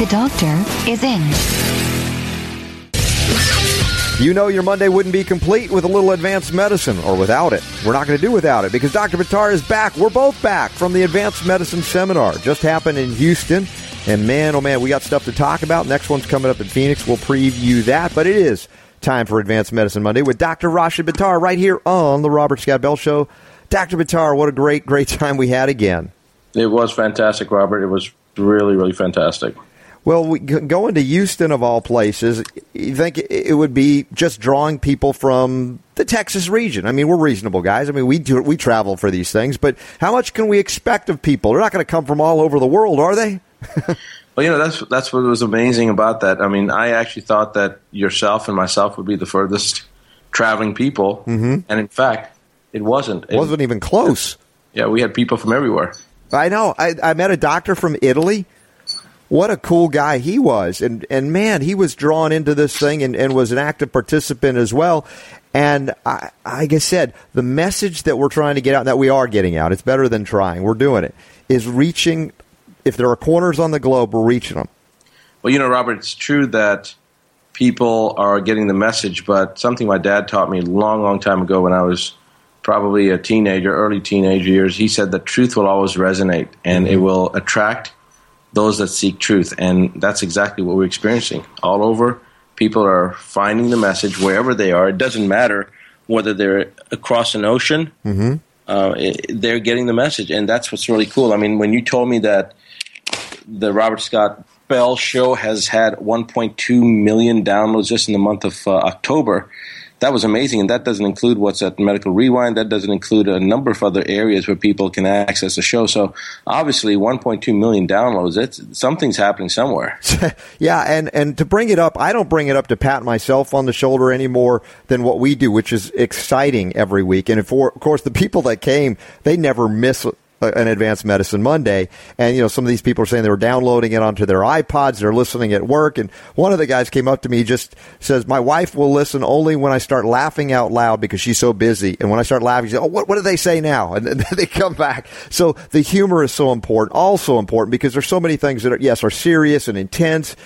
The doctor is in. You know your Monday wouldn't be complete with a little advanced medicine or without it. We're not going to do without it because Dr. Buttar is back. We're both back from the Advanced Medicine Seminar. Just happened in Houston. And man, oh man, we got stuff to talk about. Next one's coming up in Phoenix. We'll preview that. But it is time for Advanced Medicine Monday with Dr. Rashid Buttar right here on the Robert Scott Bell Show. Dr. Buttar, what a great, great time we had again. It was fantastic, Robert. It was really, really fantastic. Well, we, going to Houston of all places, you think it would be just drawing people from the Texas region? I mean, we're reasonable guys. I mean, we do we travel for these things, but how much can we expect of people? They're not going to come from all over the world, are they? Well, you know that's that's what was amazing about that. I mean, I actually thought that yourself and myself would be the furthest traveling people, mm-hmm. and in fact, it wasn't. It wasn't even close. Yeah, we had people from everywhere. I know. I, I met a doctor from Italy. What a cool guy he was, and and man, he was drawn into this thing and, and was an active participant as well. And I, like I said, the message that we're trying to get out, that we are getting out, it's better than trying. We're doing it. Is reaching. If there are corners on the globe, we're reaching them. Well, you know, Robert, it's true that people are getting the message, but something my dad taught me a long, long time ago when I was probably a teenager, early teenage years, he said that truth will always resonate and it mm-hmm. will attract those that seek truth. And that's exactly what we're experiencing all over. People are finding the message wherever they are. It doesn't matter whether they're across an ocean, uh, it, they're getting the message. And that's what's really cool. I mean, when you told me that the Robert Scott Bell show has had 1.2 million downloads just in the month of uh, October. That was amazing, and that doesn't include what's at Medical Rewind. That doesn't include a number of other areas where people can access the show. So obviously, 1.2 million downloads. It's something's happening somewhere. yeah, and and to bring it up, I don't bring it up to pat myself on the shoulder any more than what we do, which is exciting every week. And for of course, the people that came, they never miss an advanced medicine Monday. And, you know, some of these people are saying they were downloading it onto their iPods. They're listening at work. And one of the guys came up to me, just says, my wife will listen only when I start laughing out loud because she's so busy. And when I start laughing, she says, oh, what, what do they say now? And then they come back. So the humor is so important, also important because there's so many things that are, yes, are serious and intense.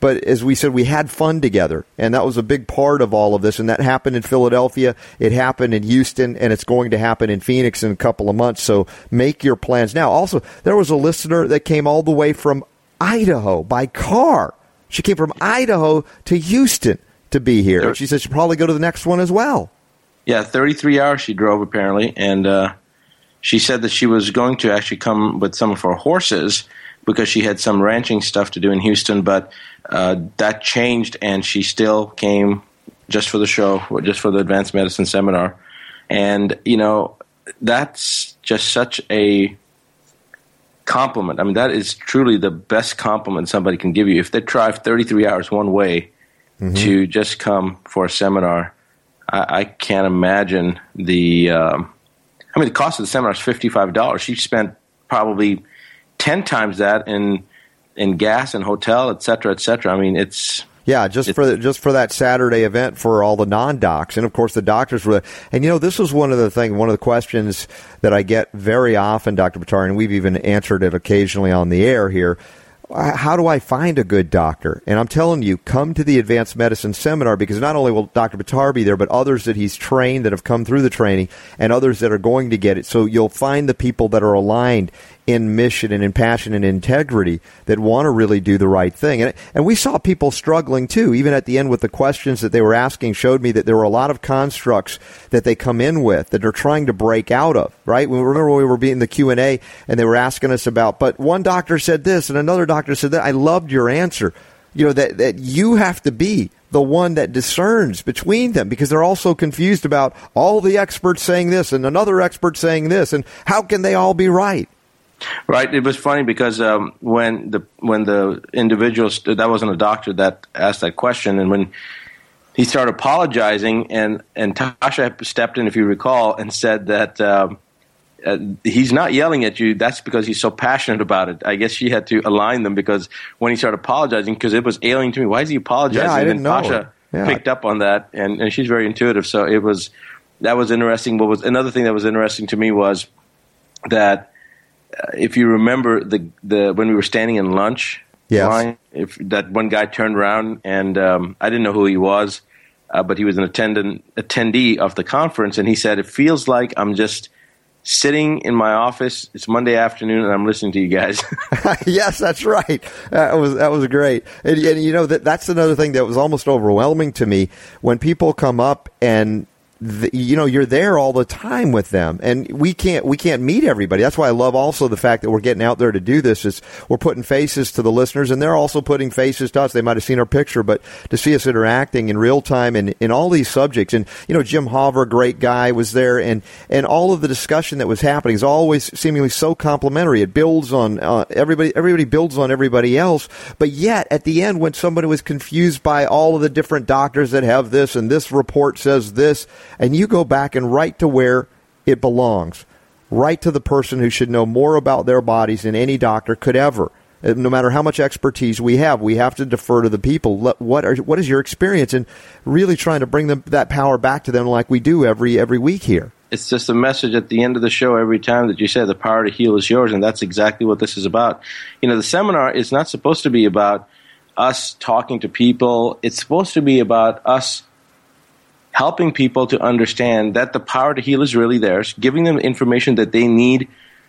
But as we said, we had fun together, and that was a big part of all of this. And that happened in Philadelphia, it happened in Houston, and it's going to happen in Phoenix in a couple of months. So make your plans now. Also, there was a listener that came all the way from Idaho by car. She came from Idaho to Houston to be here. She said she'll probably go to the next one as well. Yeah, 33 hours she drove apparently, and uh, she said that she was going to actually come with some of her horses because she had some ranching stuff to do in Houston, but uh, that changed, and she still came just for the show, or just for the advanced medicine seminar, and you know that's just such a compliment. I mean, that is truly the best compliment somebody can give you. If they drive 33 hours one way to just come for a seminar, I, I can't imagine the. Um, I mean, the cost of the seminar is fifty-five dollars. She spent probably ten times that in in gas and hotel, et cetera, et cetera. I mean, it's Yeah, just for the, just for that Saturday event for all the non docs, and of course the doctors were. And you know, this was one of the things, one of the questions that I get very often, Doctor Batari, and we've even answered it occasionally on the air here. How do I find a good doctor? And I'm telling you, come to the advanced medicine seminar because not only will Dr. Buttar be there, but others that he's trained that have come through the training and others that are going to get it. So you'll find the people that are aligned in mission and in passion and integrity that want to really do the right thing. And, and we saw people struggling too, even at the end with the questions that they were asking showed me that there were a lot of constructs that they come in with that they're trying to break out of, right? We remember when we were being the Q&A and they were asking us about, but one doctor said this and another doctor said that. I loved your answer. You know, that, that you have to be the one that discerns between them because they're all so confused about all the experts saying this and another expert saying this and how can they all be right? Right. It was funny because um, when the when the individual that wasn't a doctor that asked that question, and when he started apologizing, and and Tasha stepped in, if you recall, and said that. Um, uh, he's not yelling at you. That's because he's so passionate about it. I guess she had to align them because when he started apologizing, because it was alien to me. Why is he apologizing? Yeah, I didn't and know. Tasha Yeah. picked up on that, and, and she's very intuitive. So it was that was interesting. What was another thing that was interesting to me was that if you remember the the when we were standing in lunch Yes. line, if that one guy turned around and um, I didn't know who he was, uh, but he was an attendant attendee of the conference, and he said, "It feels like I'm just." Sitting in my office, it's Monday afternoon, and I'm listening to you guys. yes, that's right. That was that was great. And, and you know that that's another thing that was almost overwhelming to me when people come up and the, you know you're there all the time with them, and we can't we can't meet everybody. That's why I love also the fact that we're getting out there to do this. Is we're putting faces to the listeners, and they're also putting faces to us. They might have seen our picture, but to see us interacting in real time and in all these subjects, and you know Jim Hoffer, great guy, was there, and and all of the discussion that was happening is always seemingly so complimentary. It builds on uh, everybody. Everybody builds on everybody else, but yet at the end, when somebody was confused by all of the different doctors that have this and this report says this, and you go back and right to where it belongs, right to the person who should know more about their bodies than any doctor could ever. Uh, No matter how much expertise we have, we have to defer to the people. What are, what is your experience in really trying to bring them that power back to them, like we do every every week here? it's just a message at the end of the show every time that you say the power to heal is yours and that's exactly what this is about you know the seminar is not supposed to be about us talking to people it's supposed to be about us helping people to understand that the power to heal is really theirs giving them information that they need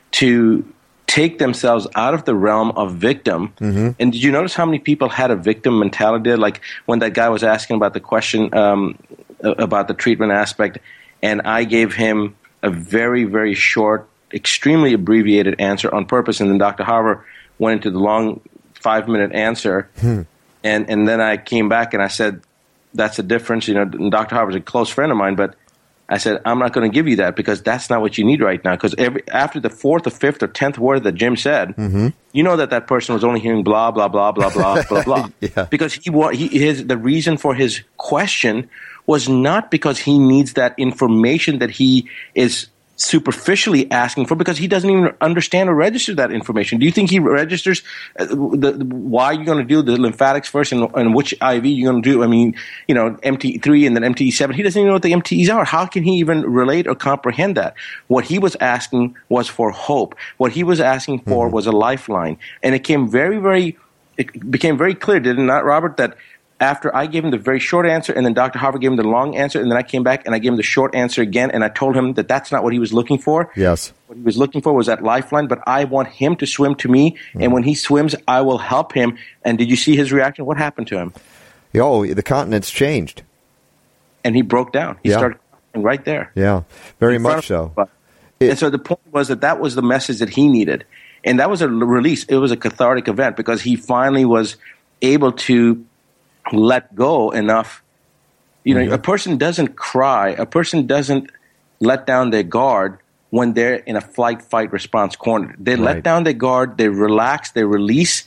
to take themselves out of the realm of victim. And did you notice how many people had a victim mentality? Like when that guy was asking about the question um, about the treatment aspect, and I gave him a very, very short, extremely abbreviated answer on purpose, and then Dr. Harver went into the long five minute answer. And, and then I came back and I said, that's the difference. You know, Dr. Harvard's a close friend of mine, but I said, I'm not going to give you that because that's not what you need right now. Because every after the fourth or fifth or tenth word that Jim said, mm-hmm. you know that that person was only hearing blah blah blah blah blah blah blah. Yeah. Because he, he his the reason for his question was not because he needs that information that he is superficially asking for because he doesn't even understand or register that information. Do you think he registers uh, the, the, why you're going to do the lymphatics first and, and which IV you're going to do? I mean, you know, MT3 and then MT7. He doesn't even know what the MTs are. How can he even relate or comprehend that? What he was asking was for hope. What he was asking for was a lifeline. And it came very, very, it became very clear, did it not, Robert, that after I gave him the very short answer, and then Dr. Harvard gave him the long answer, and then I came back and I gave him the short answer again, and I told him that that's not what he was looking for. Yes. What he was looking for was that lifeline, but I want him to swim to me, and mm. when he swims, I will help him. And did you see his reaction? What happened to him? Oh, the continent's changed. And he broke down. He Yeah. started crying right there. Yeah, very much so. It- and so the point was that that was the message that he needed. And that was a release. It was a cathartic event because he finally was able to let go enough. You know, Mm-hmm. a person doesn't cry, a person doesn't let down their guard when they're in a flight, fight, response corner. They Right. let down their guard, they relax, they release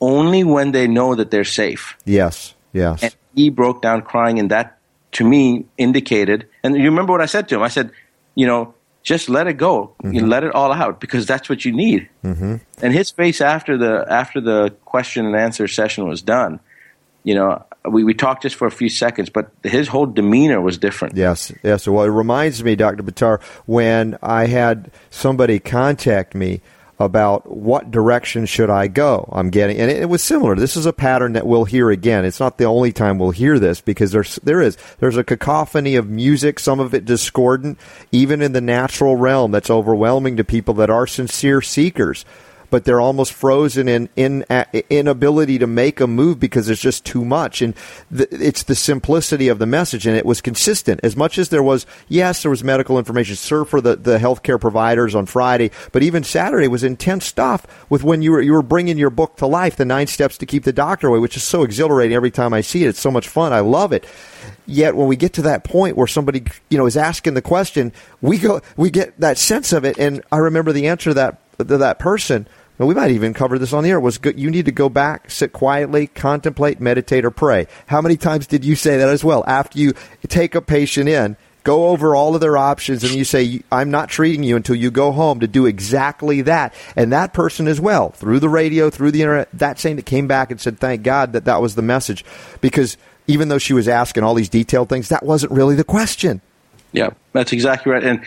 only when they know that they're safe. Yes, yes. And he broke down crying, and that to me indicated. And you remember what I said to him? I said, you know, just let it go, you let it all out, because that's what you need. Mm-hmm. And his face after the after the question and answer session was done, you know, we, we talked just for a few seconds, but his whole demeanor was different. Yes, yes. Well, it reminds me, Dr. Buttar, when I had somebody contact me about what direction should I go. I'm getting, and it, it was similar. This is a pattern that we'll hear again. It's not the only time we'll hear this because there's there is there's a cacophony of music, some of it discordant, even in the natural realm. That's overwhelming to people that are sincere seekers but they're almost frozen in, in uh, inability to make a move because there's just too much. And the, it's the simplicity of the message, and it was consistent. As much as there was, yes, there was medical information, sir, for the, the healthcare providers on Friday, but even Saturday was intense stuff with when you were you were bringing your book to life, the nine steps to keep the doctor away, which is so exhilarating every time I see it. It's so much fun. I love it. Yet when we get to that point where somebody you know is asking the question, we go we get that sense of it, and I remember the answer that that person, and we might even cover this on the air, was you need to go back, sit quietly, contemplate, meditate, or pray. How many times did you say that as well? After you take a patient in, go over all of their options, and you say, I'm not treating you until you go home to do exactly that. And that person as well, through the radio, through the internet, that same that came back and said, thank God that that was the message. Because even though she was asking all these detailed things, that wasn't really the question. Yeah, that's exactly right. And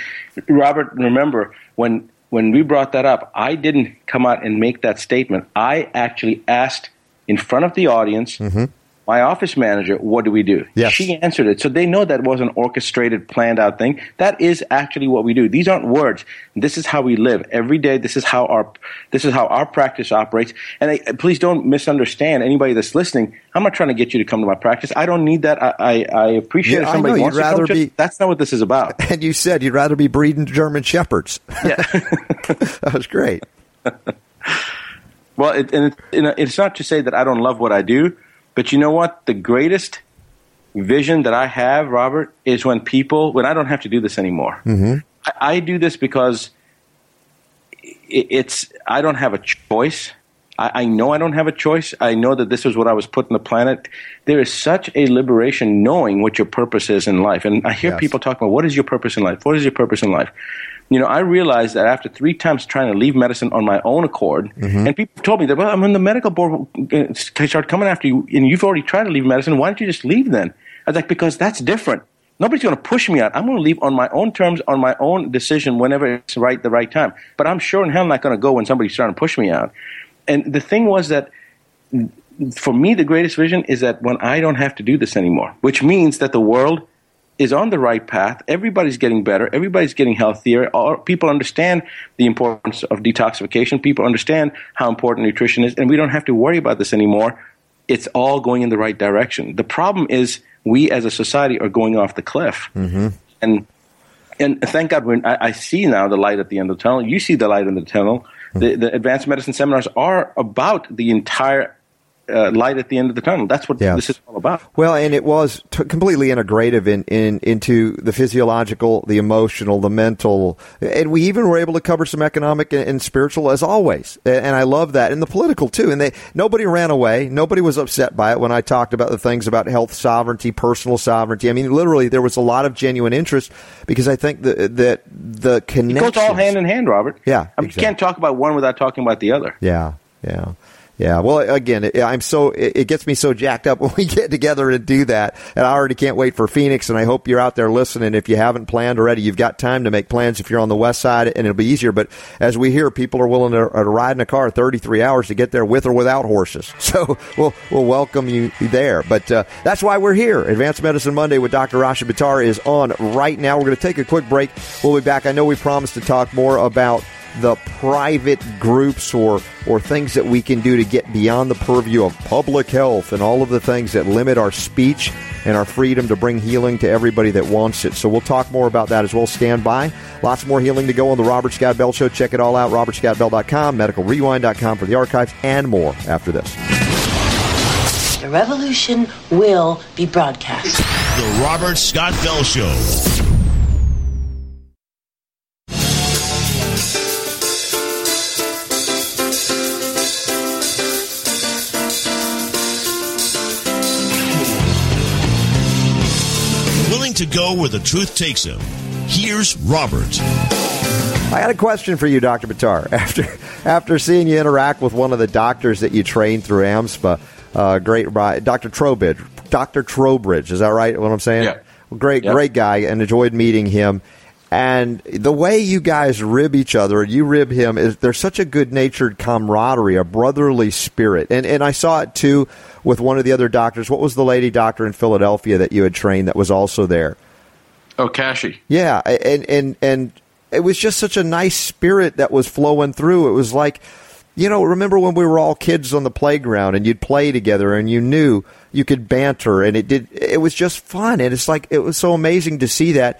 Robert, remember when when we brought that up, I didn't come out and make that statement. I actually asked in front of the audience, mm-hmm. My office manager, what do we do? Yes. She answered it. So they know that was an orchestrated, planned out thing. That is actually what we do. These aren't words. This is how we live every day. This is how our this is how our practice operates. And I, please don't misunderstand anybody that's listening. I'm not trying to get you to come to my practice. I don't need that. I, I, I appreciate Yeah, if somebody I know. wants You'd to come. rather Just- be- that's not what this is about. And you said you'd rather be breeding German shepherds. Yeah. that was great. Well, it, and it, you know, it's not to say that I don't love what I do, but you know what? The greatest vision that I have, Robert, is when people, when I don't have to do this anymore. Mm-hmm. I, I do this because it, it's, I don't have a choice. I, I know I don't have a choice. I know that this is what I was put on the planet. There is such a liberation knowing what your purpose is in life. And I hear Yes. people talk about what is your purpose in life? What is your purpose in life? You know, I realized that after three times trying to leave medicine on my own accord, mm-hmm. and people told me that, well, I'm on the medical board, they start coming after you, and you've already tried to leave medicine. Why don't you just leave then? I was like, because that's different. Nobody's going to push me out. I'm going to leave on my own terms, on my own decision, whenever it's right, the right time. But I'm sure in hell not going to go when somebody's trying to push me out. And the thing was that for me, the greatest vision is that when I don't have to do this anymore, which means that the world is on the right path. Everybody's getting better. Everybody's getting healthier. All, people understand the importance of detoxification. People understand how important nutrition is, and we don't have to worry about this anymore. It's all going in the right direction. The problem is we as a society are going off the cliff, mm-hmm. and and thank God when I, I see now the light at the end of the tunnel. You see the light in the tunnel. The, the advanced medicine seminars are about the entire uh, light at the end of the tunnel. That's what Yes. this is all about. Well, and it was t- completely integrative in, in into the physiological, the emotional, the mental, and we even were able to cover some economic and, and spiritual as always. A- And I love that, and the political too. And they nobody ran away, nobody was upset by it when I talked about the things about health sovereignty, personal sovereignty. I mean, literally, there was a lot of genuine interest because I think that that the connection goes all hand in hand, Robert. Yeah, I mean, exactly. you can't talk about one without talking about the other. Yeah, yeah. Yeah, well, again, I'm so it gets me so jacked up when we get together and do that, and I already can't wait for Phoenix. And I hope you're out there listening. If you haven't planned already, you've got time to make plans. If you're on the west side, and it'll be easier. But as we hear, people are willing to, to ride in a car 33 hours to get there with or without horses. So we'll we'll welcome you there. But uh, that's why we're here. Advanced Medicine Monday with Dr. Rasha Buttar is on right now. We're going to take a quick break. We'll be back. I know we promised to talk more about the private groups or or things that we can do to get beyond the purview of public health and all of the things that limit our speech and our freedom to bring healing to everybody that wants it. So we'll talk more about that as well. Stand by. Lots more healing to go on the Robert Scott Bell Show. Check it all out. RobertScottBell.com, MedicalRewind.com for the archives, and more after this. The revolution will be broadcast. The Robert Scott Bell Show. Go where the truth takes him. Here's Robert. I had a question for you, Dr. Buttar. After after seeing you interact with one of the doctors that you trained through AMSPA, uh, great, Dr. Trowbridge, Dr. Trowbridge, is that right? What I'm saying? Yeah. Great, Yep. great guy, and enjoyed meeting him. And the way you guys rib each other, and you rib him, is there's such a good natured camaraderie, a brotherly spirit. And and I saw it too with one of the other doctors. What was the lady doctor in Philadelphia that you had trained that was also there? Oh, Cashy. Yeah, and and and it was just such a nice spirit that was flowing through. It was like, you know, remember when we were all kids on the playground and you'd play together and you knew you could banter and it did. It was just fun and it's like it was so amazing to see that.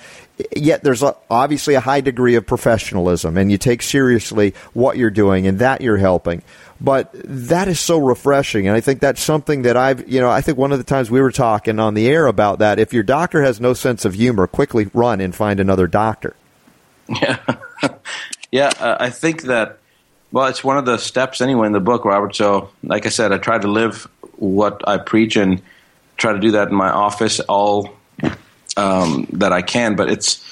Yet there's a, obviously a high degree of professionalism and you take seriously what you're doing and that you're helping. But that is so refreshing, and I think that's something that I've, you know, I think one of the times we were talking on the air about that. If your doctor has no sense of humor, quickly run and find another doctor. Yeah, yeah. Uh, I think that Well, it's one of the steps anyway in the book, Robert. So, like I said, I try to live what I preach and try to do that in my office all um, that I can. But it's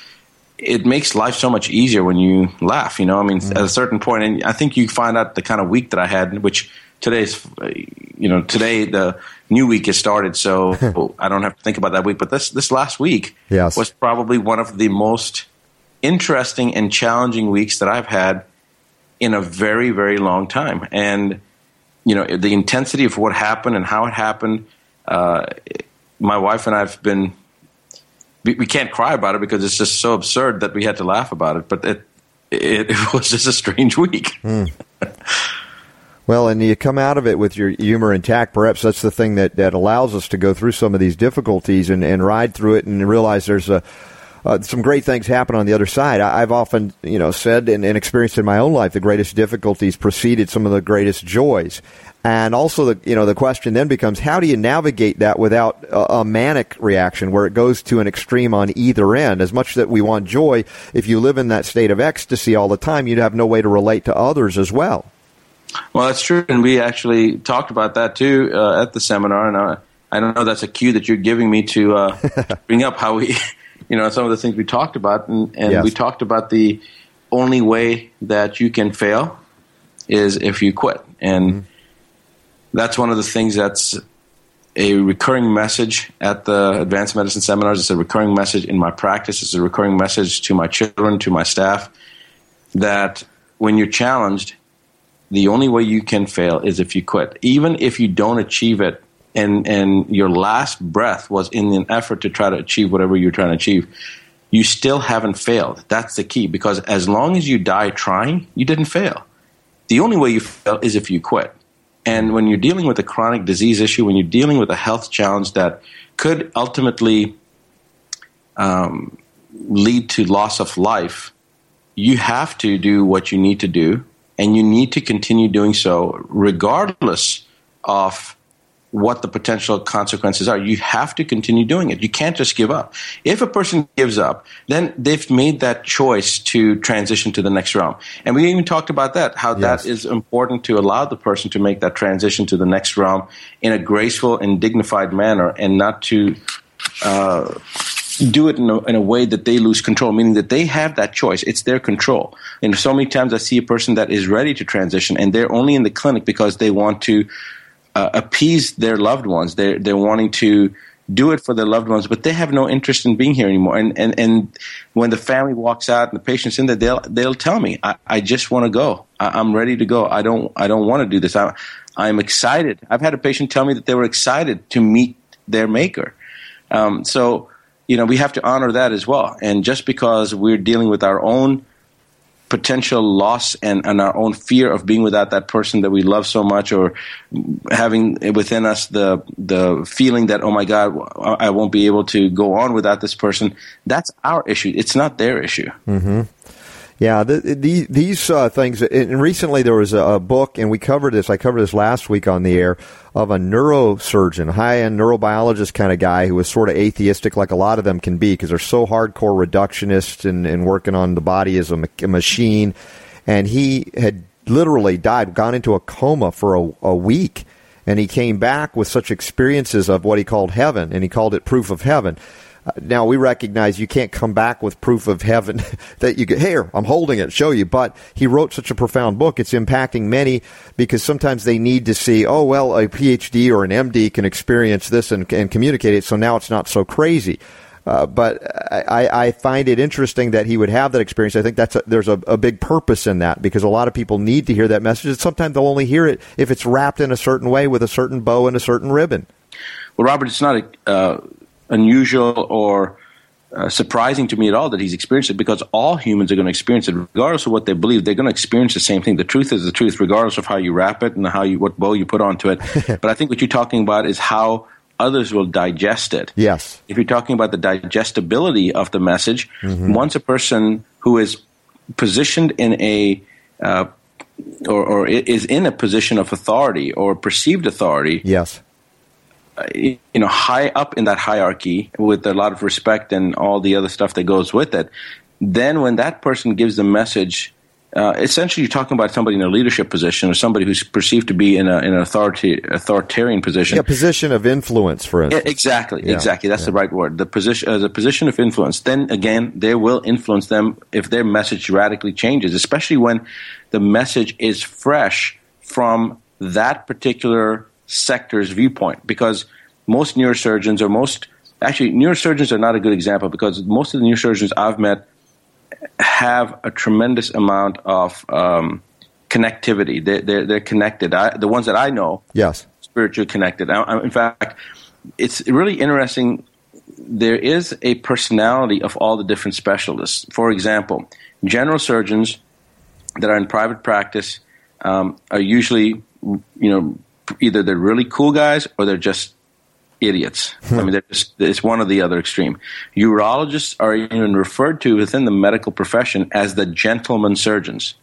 it makes life so much easier when you laugh. You know, I mean, mm-hmm. at a certain point, and I think you find out the kind of week that I had, which today's, you know, today the new week has started, so I don't have to think about that week. But this this last week yes. was probably one of the most interesting and challenging weeks that I've had in a very, very long time. And, you know, the intensity of what happened and how it happened, uh, my wife and I have been, we, we, can't cry about it because it's just so absurd that we had to laugh about it. But it, it, it was just a strange week. Mm. Well, and you come out of it with your humor intact. Perhaps that's the thing that, that allows us to go through some of these difficulties and, and ride through it and realize there's a, uh, some great things happen on the other side. I, have often, you know, said and, and, experienced in my own life the greatest difficulties preceded some of the greatest joys. And also, the you know, the question then becomes how do you navigate that without a, a manic reaction where it goes to an extreme on either end? As much that we want joy, if you live in that state of ecstasy all the time, you'd have no way to relate to others as well. Well, that's true, and we actually talked about that too uh, at the seminar. And uh, I don't know that's a cue that you're giving me to uh, bring up how we you know, some of the things we talked about, and, and yes. we talked about the only way that you can fail is if you quit, and mm-hmm. that's one of the things that's a recurring message at the advanced medicine seminars. It's a recurring message in my practice. It's a recurring message to my children, to my staff, that when you're challenged, the only way you can fail is if you quit. Even if you don't achieve it and and your last breath was in an effort to try to achieve whatever you're trying to achieve, you still haven't failed. That's the key because as long as you die trying, you didn't fail. The only way you fail is if you quit. And when you're dealing with a chronic disease issue, when you're dealing with a health challenge that could ultimately um, lead to loss of life, you have to do what you need to do, and you need to continue doing so regardless of what the potential consequences are. You have to continue doing it. You can't just give up. If a person gives up, then they've made that choice to transition to the next realm. And we even talked about that, how yes. that is important to allow the person to make that transition to the next realm in a graceful and dignified manner and not to uh, do it in a, in a, way that they lose control, meaning that they have that choice. It's their control. And so many times I see a person that is ready to transition and they're only in the clinic because they want to uh, appease their loved ones. They're they're wanting to do it for their loved ones, but they have no interest in being here anymore. And and and when the family walks out and the patient's in there, they'll they'll tell me, I, I just want to go. I, am ready to go. I don't I don't want to do this. I, I'm excited. I've had a patient tell me that they were excited to meet their maker. Um, so you know we have to honor that as well. And just because we're dealing with our own potential loss and, and our own fear of being without that person that we love so much or having within us the the feeling that oh my god I won't be able to go on without this person. That's our issue. It's not their issue. Mm-hmm. Yeah, the, the, these uh, things. And recently, there was a, a, book, and we covered this. I covered this last week on the air of a neurosurgeon, high-end neurobiologist kind of guy who was sort of atheistic, like a lot of them can be, because they're so hardcore reductionist and, and working on the body as a, a machine. And he had literally died, gone into a coma for a, a week, and he came back with such experiences of what he called heaven, and he called it proof of heaven now we recognize you can't come back with proof of heaven that you get here. I'm holding it, show you. But he wrote such a profound book; it's impacting many because sometimes they need to see, oh well, a PhD or an MD can experience this and, and communicate it, so now it's not so crazy. Uh, but I, I, find it interesting that he would have that experience. I think that's a, there's a, a, big purpose in that because a lot of people need to hear that message. And sometimes they'll only hear it if it's wrapped in a certain way with a certain bow and a certain ribbon. Well, Robert, it's not a, uh, unusual or uh, surprising to me at all that he's experienced it because all humans are going to experience it regardless of what they believe. They're going to experience the same thing. The truth is the truth regardless of how you wrap it and how you what bow you put onto it. But i think what you're talking about is how others will digest it. Yes. If you're talking about the digestibility of the message mm-hmm. once a person who is positioned in a uh, or, or is in a position of authority or perceived authority yes you know high up in that hierarchy with a lot of respect and all the other stuff that goes with it then when that person gives the message uh, essentially, you're talking about somebody in a leadership position or somebody who's perceived to be in, a, in an authority, authoritarian position. A position of influence, for instance. Exactly, Yeah, exactly. That's yeah. the right word. The position, uh, the position of influence. Then again, they will influence them if their message radically changes, especially when the message is fresh from that particular sector's viewpoint. Because most neurosurgeons or most actually neurosurgeons are not a good example because most of the neurosurgeons I've met have a tremendous amount of um, connectivity. They're, they're, they're connected. I, the ones that I know, Yes. spiritually connected. I, I, in fact, it's really interesting. There is a personality of all the different specialists. For example, general surgeons that are in private practice um, are usually, you know, either they're really cool guys or they're just idiots. I mean, they're just, it's one or the other extreme. Urologists are even referred to within the medical profession as the gentleman surgeons.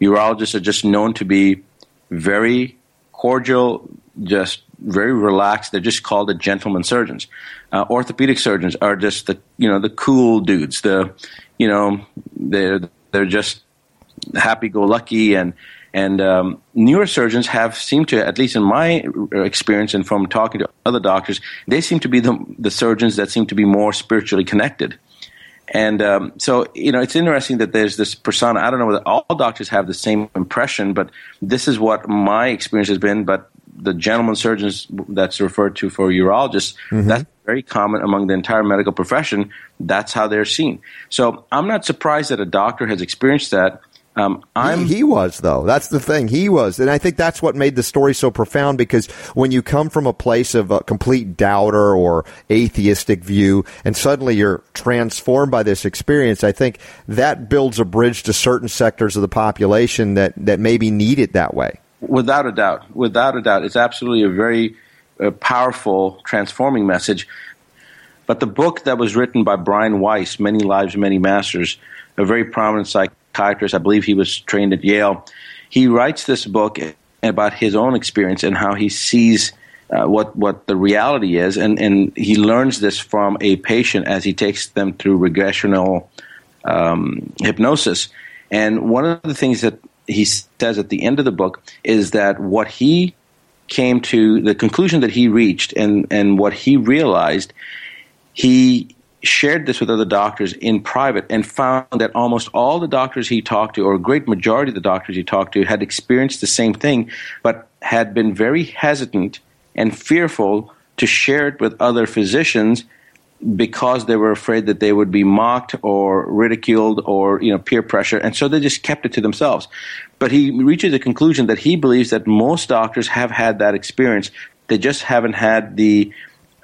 Urologists are just known to be very cordial, just very relaxed. They're just called the gentleman surgeons. Uh, orthopedic surgeons are just the you know the cool dudes. The you know they're they're just happy go lucky and and um, neurosurgeons have seemed to, at least in my experience and from talking to other doctors, they seem to be the, the surgeons that seem to be more spiritually connected. And um, so, you know, it's interesting that there's this persona. I don't know whether all doctors have the same impression, but this is what my experience has been. But the gentleman surgeons that's referred to for urologists, that's very common among the entire medical profession. That's how they're seen. So I'm not surprised that a doctor has experienced that. Um, I'm he, he was though. That's the thing. He was, and I think that's what made the story so profound. Because when you come from a place of a complete doubter or atheistic view, and suddenly you're transformed by this experience, I think that builds a bridge to certain sectors of the population that that maybe need it that way. Without a doubt, without a doubt, it's absolutely a very uh, powerful, transforming message. But the book that was written by Brian Weiss, Many Lives, Many Masters, a very prominent psychiatrist, I believe he was trained at Yale, he writes this book about his own experience and how he sees uh, what what the reality is, and, and he learns this from a patient as he takes them through regressional um, hypnosis. And one of the things that he says at the end of the book is that what he came to, the conclusion that he reached, and, and what he realized, he shared this with other doctors in private and found that almost all the doctors he talked to, or a great majority of the doctors he talked to, had experienced the same thing, but had been very hesitant and fearful to share it with other physicians because they were afraid that they would be mocked or ridiculed or you know peer pressure. And so they just kept it to themselves. But he reaches a conclusion that he believes that most doctors have had that experience. They just haven't had the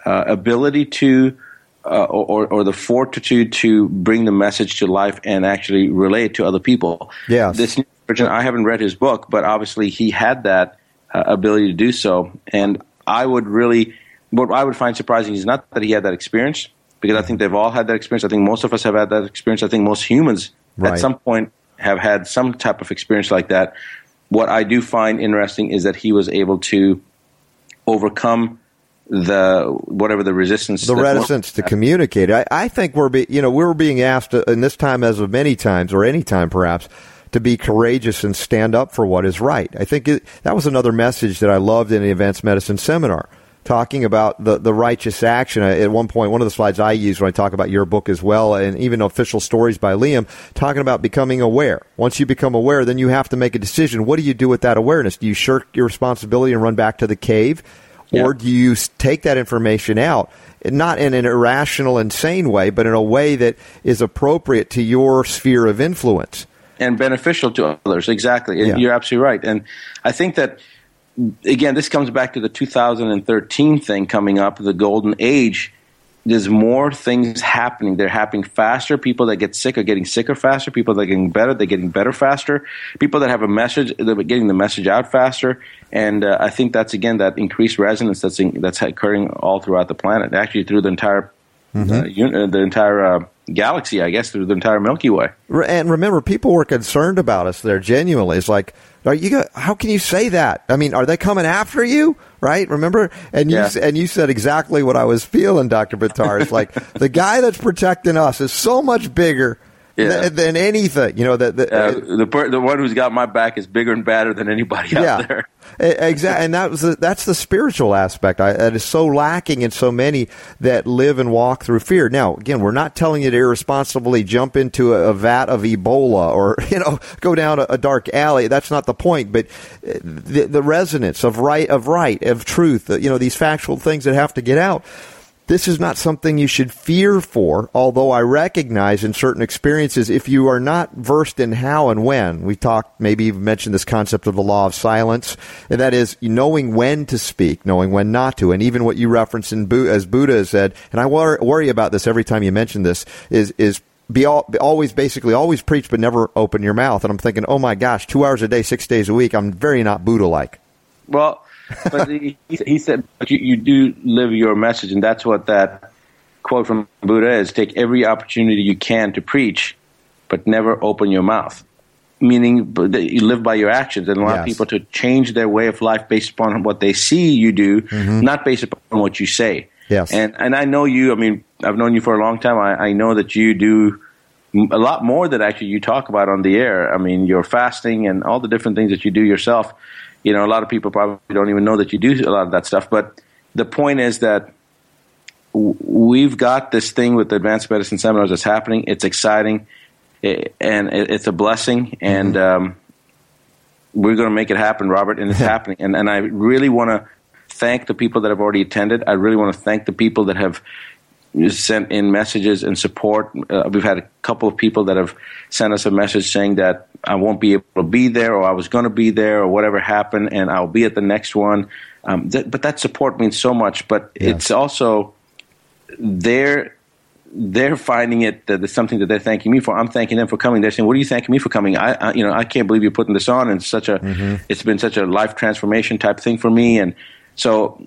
uh, ability to uh, or, or the fortitude to bring the message to life and actually relay it to other people. Yes. This I haven't read his book, but obviously he had that uh, ability to do so. And I would really, what I would find surprising is not that he had that experience, because I think they've all had that experience. I think most of us have had that experience. I think most humans Right. at some point have had some type of experience like that. What I do find interesting is that he was able to overcome the whatever the resistance the reticence to communicate. I, I think we're be, you know we're being asked, uh, in this time as of many times or any time perhaps, to be courageous and stand up for what is right. I think it, that was another message that I loved in the advanced medicine seminar, talking about the the righteous action. At one point, one of the slides I use when I talk about your book as well, and even official stories by Liam, talking about becoming aware. Once you become aware, then you have to make a decision. What do you do with that awareness? Do you shirk your responsibility and run back to the cave? Or do you take that information out, not in an irrational, insane way, but in a way that is appropriate to your sphere of influence? and beneficial to others. Exactly. Yeah. You're absolutely right. And I think that again, this comes back to the 2013 thing coming up, the golden age. There's more things happening. They're happening faster. People that get sick are getting sicker faster. People that are getting better, they're getting better faster. People that have a message, they're getting the message out faster. And uh, I think that's again that increased resonance that's in, that's occurring all throughout the planet, actually through the entire uh, un- uh, the entire uh, galaxy, I guess, through the entire Milky Way. And remember, people were concerned about us there genuinely. It's like, are you? Go- how can you say that? I mean, are they coming after you? Right? Remember? And you Yeah. and you said exactly what I was feeling, Doctor Buttar. It's like the guy that's protecting us is so much bigger Yeah. than, than anything. You know that the, Uh, the per- the one who's got my back is bigger and badder than anybody out there. Exactly, and that was the, that's the spiritual aspect I, that is so lacking in so many that live and walk through fear. Now, again, we're not telling you to irresponsibly jump into a, a vat of Ebola or you know go down a, a dark alley. That's not the point. But uh, the, the resonance of right of right of truth, you know, these factual things that have to get out. This is not something you should fear for, although I recognize in certain experiences, if you are not versed in how and when, we talked, maybe even mentioned this concept of the law of silence, and that is knowing when to speak, knowing when not to, and even what you referenced in as Buddha said, and I wor- worry about this every time you mention this, is, is be all, always basically always preach but never open your mouth. And I'm thinking, oh my gosh, two hours a day, six days a week, I'm very not Buddha like. Well, but he, he said, but you, you do live your message, and that's what that quote from Buddha is: take every opportunity you can to preach, but never open your mouth. Meaning, that you live by your actions, and allow Yes. people to change their way of life based upon what they see you do, mm-hmm. not based upon what you say. Yes. and and I know you. I mean, I've known you for a long time. I, I know that you do a lot more that actually you talk about on the air. I mean, your fasting and all the different things that you do yourself. You know, a lot of people probably don't even know that you do a lot of that stuff. But the point is that w- we've got this thing with the advanced medicine seminars that's happening. It's exciting, eh, and it- it's a blessing. And um, we're going to make it happen, Robert, and it's happening. And, and I really want to thank the people that have already attended. I really want to thank the people that have sent in messages and support. Uh, we've had a couple of people that have sent us a message saying that I won't be able to be there, or I was going to be there, or whatever happened, and I'll be at the next one. Um, th- but that support means so much. But it's also they're they're finding it that it's something that they're thanking me for. I'm thanking them for coming. They're saying, "What are you thanking me for coming?" I, I you know, I can't believe you're putting this on. And such a, it's been such a life transformation type thing for me. And so,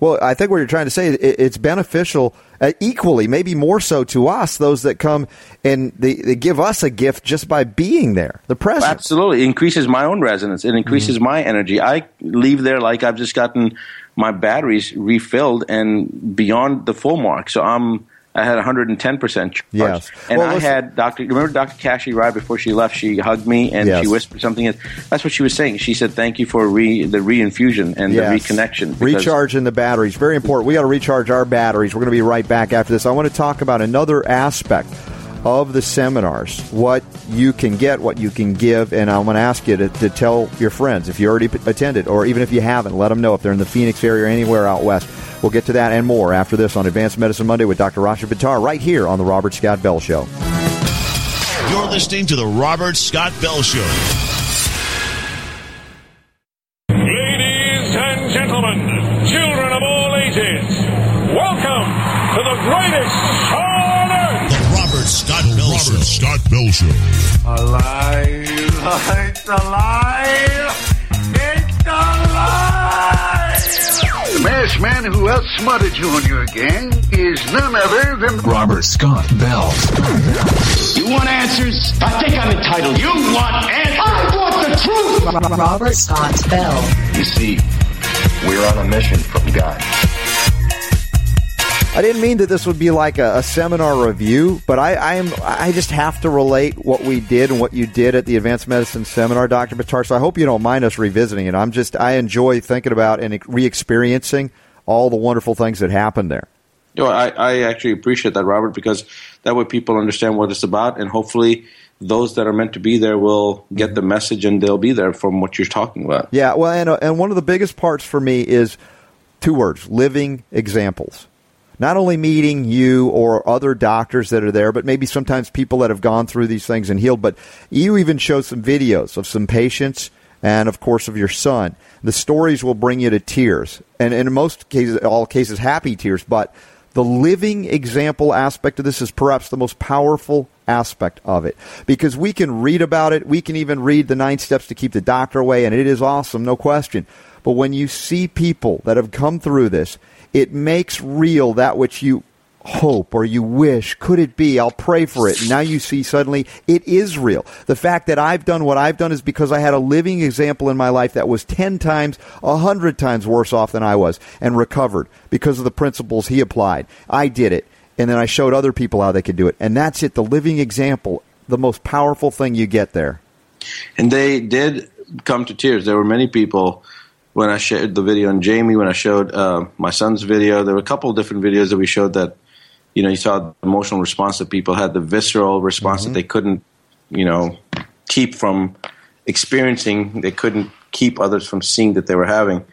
Well, I think what you're trying to say it, it's beneficial uh, equally, maybe more so to us, those that come and they, they give us a gift just by being there, the presence. absolutely, it increases my own resonance. It increases my energy. I leave there like I've just gotten my batteries refilled and beyond the full mark. So I'm. I had 110 percent charge, Yes. and Well, I listen- had Doctor. Remember Doctor Cashy right before she left? She hugged me and Yes. she whispered something. That's what she was saying. She said, "Thank you for re, the reinfusion and Yes. the reconnection." Recharging the batteries. Very important. We got to recharge our batteries. We're going to be right back after this. I want to talk about another aspect of the seminars, what you can get, what you can give, and I'm going to ask you to, to tell your friends if you already attended, or even if you haven't, let them know if they're in the Phoenix area or anywhere out west. We'll get to that and more after this on Advanced Medicine Monday with Dr. Rasha Buttar right here on the Robert Scott Bell Show. You're listening to the Robert Scott Bell Show. Scott Show. Alive! It's alive! It's alive! The masked man who outsmarted you on your gang is none other than Robert Scott Bell. You want answers? I think I'm entitled. You want answers? I want the truth! Robert Scott Bell. You see, we're on a mission from God. I didn't mean that this would be like a, a seminar review, but I, I am I just have to relate what we did and what you did at the Advanced Medicine Seminar, Dr. Buttar. So I hope you don't mind us revisiting it. I'm just I enjoy thinking about and re-experiencing all the wonderful things that happened there. You know, I, I actually appreciate that, Robert, because that way people understand what it's about, and hopefully those that are meant to be there will get the message and they'll be there from what you're talking about. Yeah, well, and uh, and one of the biggest parts for me is two words: living examples. Not only meeting you or other doctors that are there, but maybe sometimes people that have gone through these things and healed. But you even show some videos of some patients and, of course, of your son. The stories will bring you to tears, and, in most cases, all cases, happy tears. But the living example aspect of this is perhaps the most powerful aspect of it because we can read about it. We can even read the nine steps to keep the doctor away, and it is awesome, no question. But when you see people that have come through this, it makes real that which you hope or you wish. Could it be? I'll pray for it. And now you see suddenly it is real. The fact that i've done what i've done is because i had a living example in my life that was 10 times 100 times worse off than i was and recovered because of the principles he applied. I did it. And then i showed other people how they could do it. And that's it. The living example the most powerful thing you get there. And they did come to tears. There were many people when I shared the video, and Jamie when I showed uh, my son's video. There were a couple of different videos that we showed that you know you saw the emotional response that people had, the visceral response Mm-hmm. that they couldn't you know keep from experiencing. They couldn't keep others from seeing that they were having.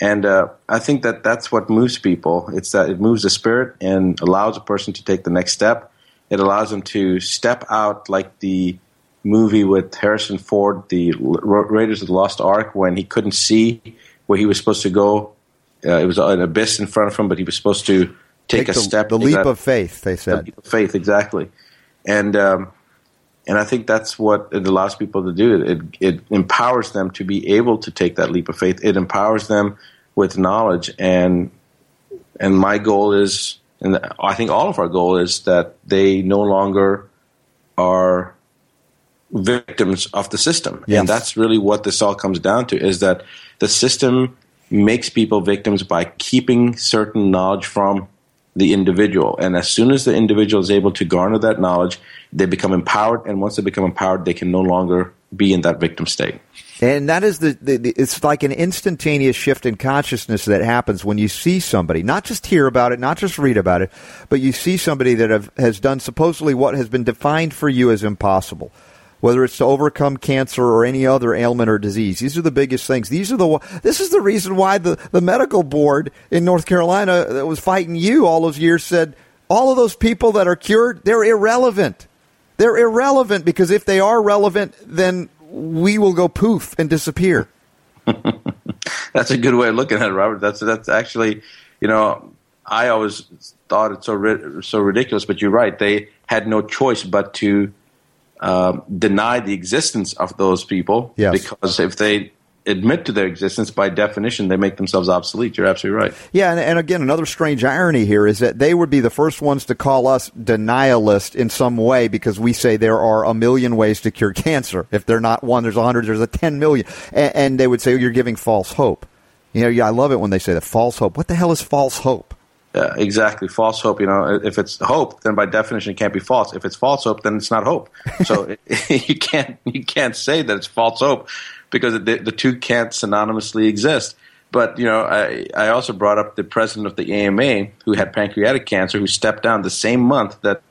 And uh, I think that that's what moves people. It's that it moves the spirit and allows a person to take the next step. It allows them to step out like the movie with Harrison Ford, the Raiders of the Lost Ark, when he couldn't see where he was supposed to go. Uh, it was an abyss in front of him, but he was supposed to take, a the, step. The leap Exact- of faith, they the said. leap of faith, exactly. And um, and I think that's what it allows people to do. It it empowers them to be able to take that leap of faith. It empowers them with knowledge and and my goal is and I think all of our goal is that they no longer are victims of the system. Yes. And that's really what this all comes down to is that the system makes people victims by keeping certain knowledge from the individual. And as soon as the individual is able to garner that knowledge, they become empowered. And once they become empowered, they can no longer be in that victim state. And that is the, the, the it's like an instantaneous shift in consciousness that happens when you see somebody, not just hear about it, not just read about it, but you see somebody that have, has done supposedly what has been defined for you as impossible. Whether it's to overcome cancer or any other ailment or disease, these are the biggest things. These are the. This is the reason why the, the medical board in North Carolina that was fighting you all those years said all of those people that are cured they're irrelevant. They're irrelevant because if they are relevant, then we will go poof and disappear. That's a good way of looking at it, Robert. That's that's actually, you know, I always thought it's so ri- so ridiculous, but you're right. They had no choice but to um, deny the existence of those people Yes. because if they admit to their existence, by definition, they make themselves obsolete. You're absolutely right. Yeah, and, and again, another strange irony here is that they would be the first ones to call us denialist in some way because we say there are a million ways to cure cancer. If they're not one, there's a hundred, there's a ten million, and, and they would say you're giving false hope. You know, yeah, I love it when they say that false hope. What the hell is false hope? Yeah, exactly. False hope. You know, if it's hope, then by definition it can't be false. If it's false hope, then it's not hope. So you can't you can't say that it's false hope because the, the two can't synonymously exist. But you know, I, I also brought up the president of the AMA who had pancreatic cancer, who stepped down the same month that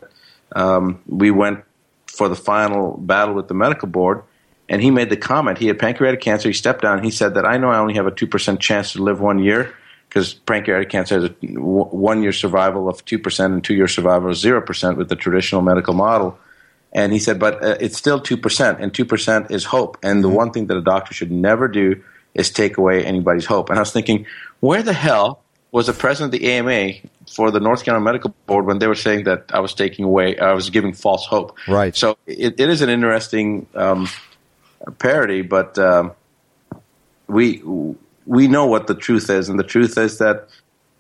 um, we went for the final battle with the medical board. And he made the comment. He had pancreatic cancer. He stepped down. He said that I know I only have a two percent chance to live one year because pancreatic cancer has a w- one year survival of 2% and two year survival of 0% with the traditional medical model. And he said, but uh, it's still 2%, and 2% is hope. And the one thing that a doctor should never do is take away anybody's hope. And I was thinking, where the hell was the president of the AMA for the North Carolina Medical Board when they were saying that I was taking away, I was giving false hope? Right. So it, it is an interesting um, parody, but um, we we know what the truth is, and the truth is that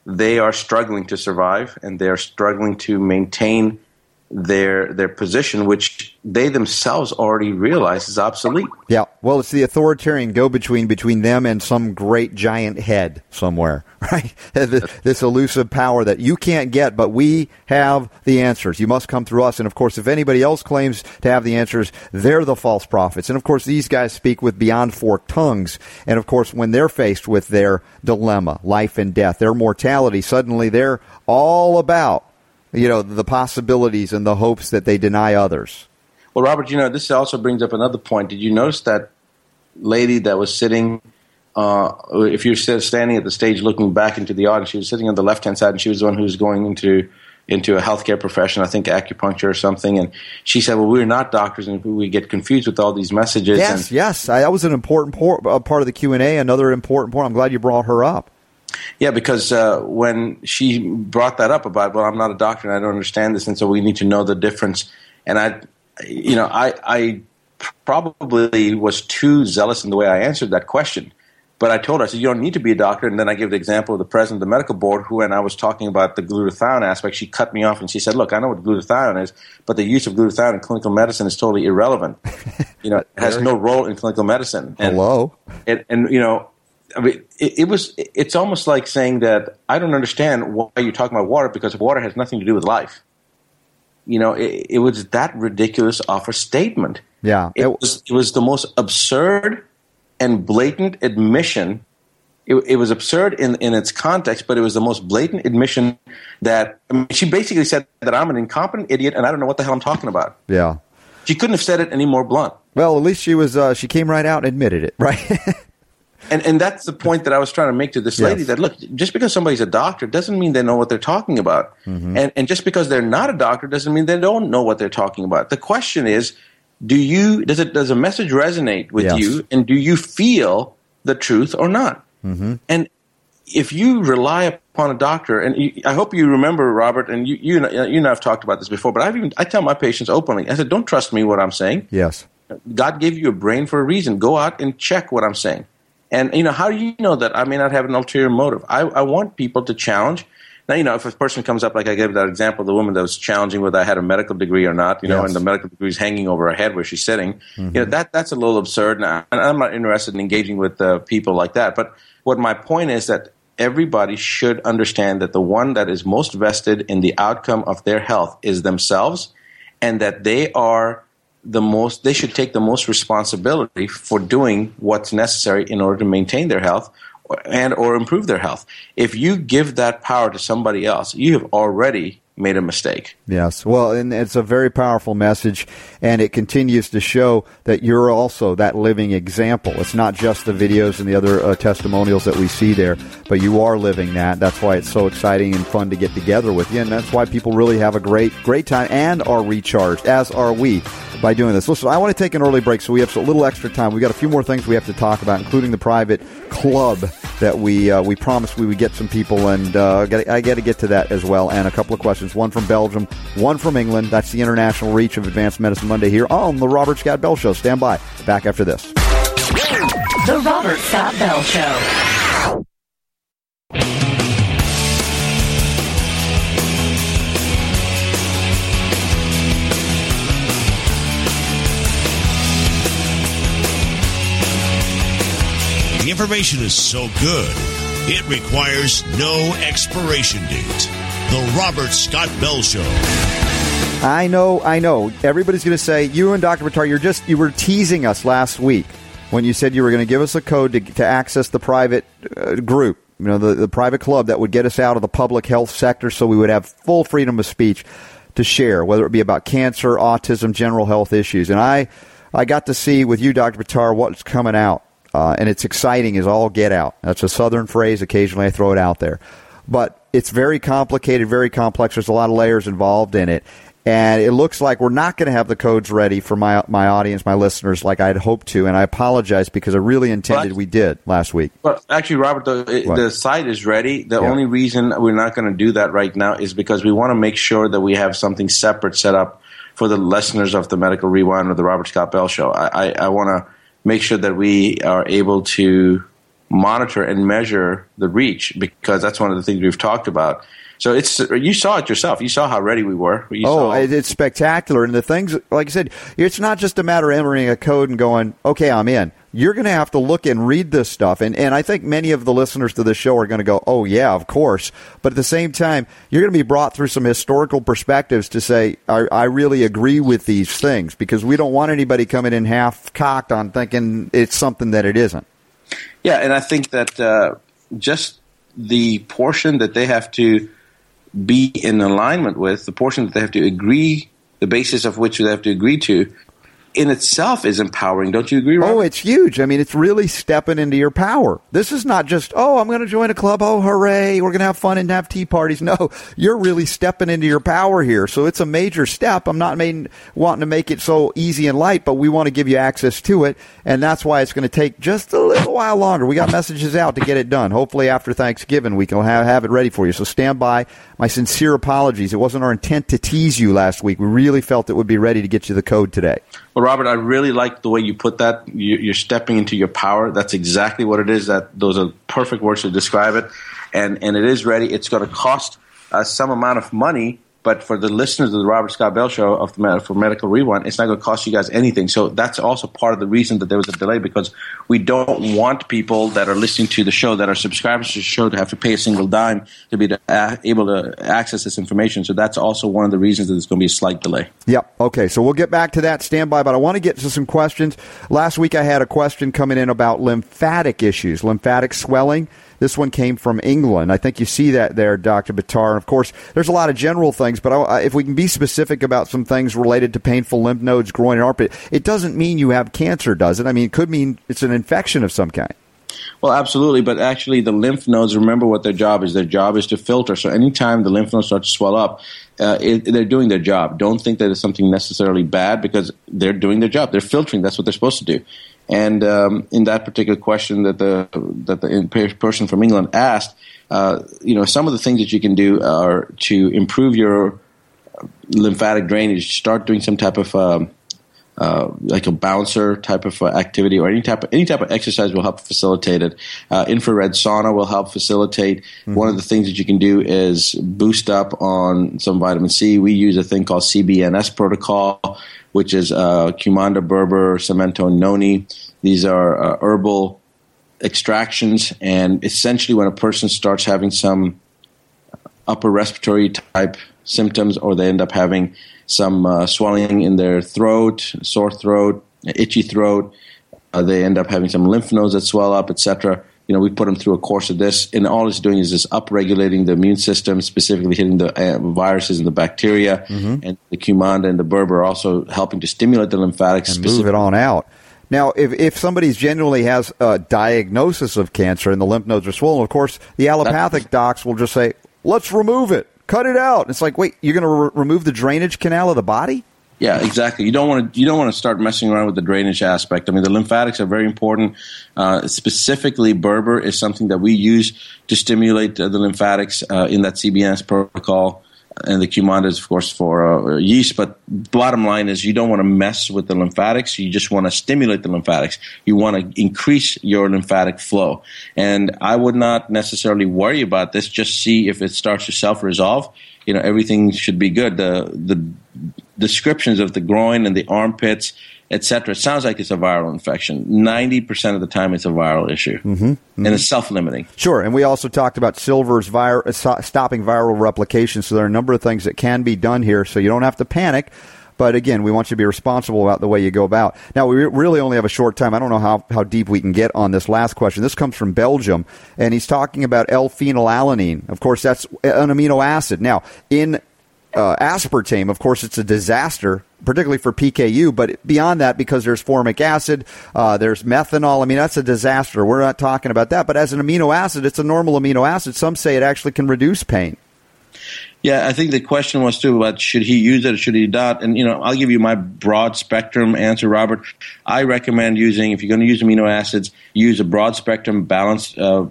they are struggling to survive, and they are struggling to maintain their their position, which they themselves already realize is obsolete. Yeah, well, it's the authoritarian go-between between them and some great giant head somewhere, right? this, this elusive power that you can't get, but we have the answers. You must come through us. And of course, if anybody else claims to have the answers, they're the false prophets. And of course, these guys speak with beyond forked tongues. And of course, when they're faced with their dilemma, life and death, their mortality, suddenly they're all about, you know, the possibilities and the hopes that they deny others. Well, Robert, you know, this also brings up another point. Did you notice that lady that was sitting, uh, if you're standing at the stage looking back into the audience, she was sitting on the left hand side, and she was the one who was going into into a healthcare profession, I think acupuncture or something. And she said, "Well, we're not doctors, and we get confused with all these messages." Yes, and, yes, I, that was an important por- uh, part of the Q and A. Another important point. I'm glad you brought her up. Yeah, because uh, when she brought that up about, well, I'm not a doctor and I don't understand this, and so we need to know the difference. And I, you know, I, I probably was too zealous in the way I answered that question. But I told her, I said, you don't need to be a doctor. And then I gave the example of the president of the medical board, who, when I was talking about the glutathione aspect, she cut me off and she said, look, I know what glutathione is, but the use of glutathione in clinical medicine is totally irrelevant. You know, it has no role in clinical medicine. And, Hello. and, and you know, I mean, it, it was. It's almost like saying that I don't understand why you're talking about water because water has nothing to do with life. you know, it, it was that ridiculous offer statement. Yeah. It was it was the most absurd and blatant admission. It, it was absurd in, in its context, but it was the most blatant admission that I mean, she basically said that I'm an incompetent idiot and I don't know what the hell I'm talking about. Yeah. She couldn't have said it any more blunt. Well, at least she was. Uh, she came right out and admitted it, right? And and that's the point that I was trying to make to this lady Yes. that look, just because somebody's a doctor doesn't mean they know what they're talking about. Mm-hmm. And and just because they're not a doctor doesn't mean they don't know what they're talking about. The question is, do you does it does a message resonate with Yes. you and do you feel the truth or not? Mm-hmm. And if you rely upon a doctor, and you, I hope you remember, Robert, and you, you, you and I have talked about this before, but I've even, I tell my patients openly, I said, don't trust me what I'm saying. yes. God gave you a brain for a reason. Go out and check what I'm saying. And you know, how do you know that I may not have an ulterior motive? I, I want people to challenge. Now, you know, if a person comes up, like I gave that example, the woman that was challenging whether I had a medical degree or not, you know, and the medical degree is hanging over her head where she's sitting, you know, that that's a little absurd. And, I, I'm not interested in engaging with uh, people like that. But what my point is that everybody should understand that the one that is most vested in the outcome of their health is themselves, and that they are the most they should take the most responsibility for doing what's necessary in order to maintain their health and or improve their health. If you give that power to somebody else you have already made a mistake Yes. Well, and it's a very powerful message, and it continues to show that you're also that living example. It's not just the videos and the other uh, testimonials that we see there, but you are living that. That's why it's so exciting and fun to get together with you, and that's why people really have a great, great time and are recharged, as are we. By doing this, listen. I want to take an early break, so we have a little extra time. We've got a few more things we have to talk about, including the private club that we uh, we promised we would get some people, and uh, I got to get to that as well. And a couple of questions, one from Belgium, one from England. That's the international reach of Advanced Medicine Monday here on the Robert Scott Bell Show. Stand by. Back after this. The Robert Scott Bell Show. The information is so good, it requires no expiration date. The Robert Scott Bell Show. I know, I know. Everybody's going to say you and Dr. Buttar, you're just you were teasing us last week when you said you were going to give us a code to, to access the private uh, group, you know, the, the private club that would get us out of the public health sector, so we would have full freedom of speech to share, whether it be about cancer, autism, general health issues. And I, I got to see with you, Dr. Buttar, what's coming out, uh, and it's exciting as all get out. That's a southern phrase. Occasionally, I throw it out there, but it's very complicated, very complex. There's a lot of layers involved in it. And it looks like we're not going to have the codes ready for my my audience, my listeners, like I'd hoped to. And I apologize because I really intended What? we did last week. Well, actually, Robert, the, What? the site is ready. The Yeah. only reason we're not going to do that right now is because we want to make sure that we have something separate set up for the listeners of the Medical Rewind or the Robert Scott Bell Show. I, I, I want to make sure that we are able to monitor and measure the reach because that's one of the things we've talked about. So it's you saw it yourself. You saw how ready we were. You Oh, it's spectacular. And the things, like I said, it's not just a matter of entering a code and going, okay, I'm in. You're going to have to look and read this stuff. And, and I think many of the listeners to the show are going to go, oh, yeah, of course. But at the same time, you're going to be brought through some historical perspectives to say, I, I really agree with these things because we don't want anybody coming in half cocked on thinking it's something that it isn't. Yeah, and I think that uh, just the portion that they have to be in alignment with, the portion that they have to agree, the basis of which they have to agree to, in itself is empowering. Don't you agree, Robert? Oh, it's huge. I mean, it's really stepping into your power. This is not just, oh, I'm going to join a club. Oh, hooray. We're going to have fun and have tea parties. No, you're really stepping into your power here. So it's a major step. I'm not main, wanting to make it so easy and light, but we want to give you access to it. And that's why it's going to take just a little while longer. We got messages out to get it done. Hopefully after Thanksgiving, we can have, have it ready for you. So stand by. My sincere apologies. It wasn't our intent to tease you last week. We really felt it would be ready to get you the code today. Well, Robert, I really like the way you put that. You- You're stepping into your power. That's exactly what it is. That those are perfect words to describe it, and and it is ready. It's going to cost uh, some amount of money But for the listeners of the Robert Scott Bell Show of the for Medical Rewind, it's not going to cost you guys anything. So that's also part of the reason that there was a delay because we don't want people that are listening to the show that are subscribers to the show to have to pay a single dime to be to, uh, able to access this information. So that's also one of the reasons that there's going to be a slight delay. Yep. Okay. So we'll get back to that. Stand by. But I want to get to some questions. Last week I had a question coming in about lymphatic issues, lymphatic swelling. This one came from England. I think you see that there, Dr. Buttar. And of course, there's a lot of general things, but I, if we can be specific about some things related to painful lymph nodes, groin, and armpit, it doesn't mean you have cancer, does it? I mean, it could mean it's an infection of some kind. Well, absolutely, but actually, the lymph nodes. Remember what their job is. Their job is to filter. So, anytime the lymph nodes start to swell up, uh, it, they're doing their job. Don't think that it's something necessarily bad because they're doing their job. They're filtering. That's what they're supposed to do. And um, in that particular question that the that the person from England asked, uh, you know, some of the things that you can do are to improve your lymphatic drainage. Start doing some type of um, uh, like a bouncer type of uh, activity or any type of any type of exercise will help facilitate it. Uh, infrared sauna will help facilitate. Mm-hmm. One of the things that you can do is boost up on some vitamin C. We use a thing called CBNS protocol, which is uh, Cumanda, Burbur, Samento, Noni. These are uh, herbal extractions, and essentially, when a person starts having some upper respiratory type symptoms, or they end up having some uh, swelling in their throat, sore throat, itchy throat, uh, they end up having some lymph nodes that swell up, etc you know, we put them through a course of this, and all it's doing is just upregulating the immune system, specifically hitting the uh, viruses and the bacteria, mm-hmm. and the Cumanda and the Burbur are also helping to stimulate the lymphatics and move it on out. Now, if, if somebody genuinely has a diagnosis of cancer and the lymph nodes are swollen, of course, the allopathic That's, docs will just say, let's remove it, cut it out. It's like, wait, you're going to re- remove the drainage canal of the body? Yeah, exactly. You don't want to you don't want to start messing around with the drainage aspect. I mean, the lymphatics are very important. Uh, specifically, Burbur is something that we use to stimulate uh, the lymphatics uh, in that CBNS protocol, and the Cumanda is of course for uh, yeast. But bottom line is, you don't want to mess with the lymphatics. You just want to stimulate the lymphatics. You want to increase your lymphatic flow. And I would not necessarily worry about this. Just see if it starts to self resolve you know everything should be good. The the descriptions of the groin and the armpits, etc. It sounds like it's a viral infection. Ninety percent of the time, it's a viral issue, mm-hmm, mm-hmm. and it's self-limiting. Sure, and we also talked about silver's vir- uh, stopping viral replication. So there are a number of things that can be done here, so you don't have to panic. But again, we want you to be responsible about the way you go about. Now, we really only have a short time. I don't know how, how deep we can get on this last question. This comes from Belgium, and he's talking about L-phenylalanine. Of course, that's an amino acid. Now, in uh, aspartame, of course, it's a disaster, particularly for PKU. But beyond that, because there's formic acid, uh, there's methanol. I mean, that's a disaster. We're not talking about that. But as an amino acid, it's a normal amino acid. Some say it actually can reduce pain. Yeah, I think the question was too about should he use it or should he not? And you know, I'll give you my broad spectrum answer, Robert. I recommend using if you're going to use amino acids, use a broad spectrum balanced uh,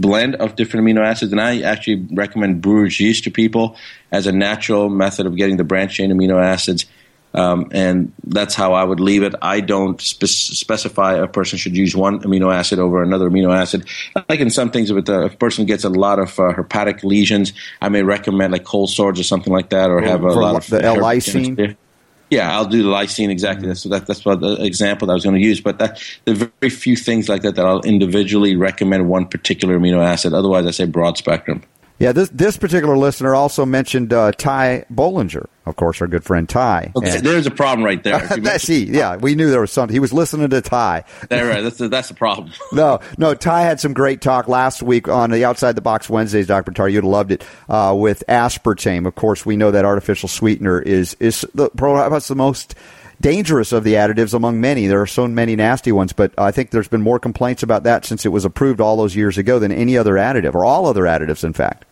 blend of different amino acids. And I actually recommend brewer's yeast to people as a natural method of getting the branched chain amino acids. Um, and that's how I would leave it. I don't spe- specify a person should use one amino acid over another amino acid. Like in some things, if, a person gets a lot of uh, herpetic lesions, I may recommend like cold storage or something like that, or have a For lot of the L-lysine. Yeah, I'll do the lysine exactly. Mm-hmm. That's that, that's what the example that I was going to use. But that, there are very few things like that that I'll individually recommend one particular amino acid. Otherwise, I say broad spectrum. Yeah, this this particular listener also mentioned uh, Ty Bollinger, of course, our good friend Ty. Okay, and, there's a problem right there. that's he. Yeah, we knew there was something. He was listening to Ty. That's right. That's the, that's the problem. no, no. Ty had some great talk last week on the Outside the Box Wednesdays. Dr. Buttar, you'd have loved it uh, with aspartame. Of course, we know that artificial sweetener is is the perhaps the most dangerous of the additives among many. There are so many nasty ones, but I think there's been more complaints about that since it was approved all those years ago than any other additive, or all other additives, in fact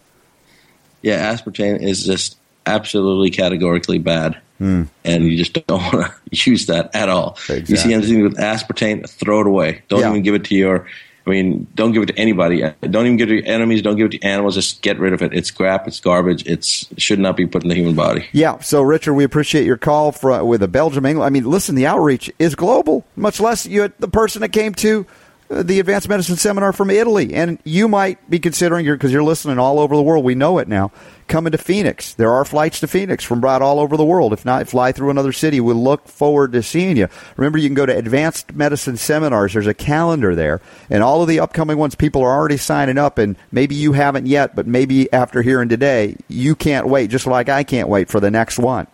yeah, aspartame is just absolutely categorically bad. Mm. And you just don't want to use that at all. Exactly. You see anything with aspartame, throw it away. Don't yeah. even give it to your, I mean, don't give it to anybody. Don't even give it to your enemies. Don't give it to animals. Just get rid of it. It's crap. It's garbage. It's, it should not be put in the human body. Yeah. So, Richard, we appreciate your call for, with a Belgium, England. I mean, listen, the outreach is global, much less you, the person that came to Uh, the advanced medicine seminar from Italy, and you might be considering because you're listening all over the world. We know it now. Coming to Phoenix, there are flights to Phoenix from right all over the world. If not, fly through another city. We look forward to seeing you. Remember, you can go to Advanced Medicine Seminars. There's a calendar there, and all of the upcoming ones. People are already signing up, and maybe you haven't yet, but maybe after hearing today, you can't wait. Just like I can't wait for the next one.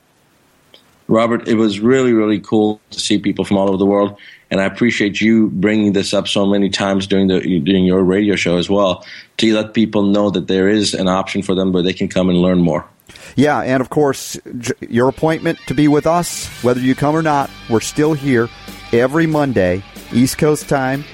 Robert, it was really, really cool to see people from all over the world, and I appreciate you bringing this up so many times during the during your radio show as well to let people know that there is an option for them where they can come and learn more. Yeah, and of course, your appointment to be with us, whether you come or not, we're still here every Monday, East Coast time,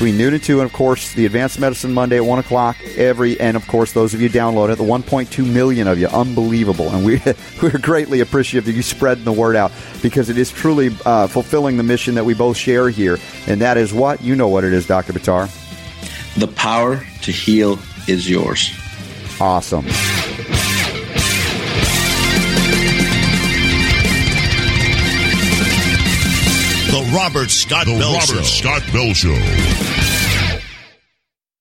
between noon and 2, and of course, the Advanced Medicine Monday at 1 o'clock every, and of course, those of you download it, the 1.2 million of you, unbelievable. And we, we're greatly appreciative of you spreading the word out because it is truly uh, fulfilling the mission that we both share here. And that is what? You know what it is, Dr. Buttar. The power to heal is yours. Awesome. The Robert Scott The Bell Robert Show. Scott Bell Show.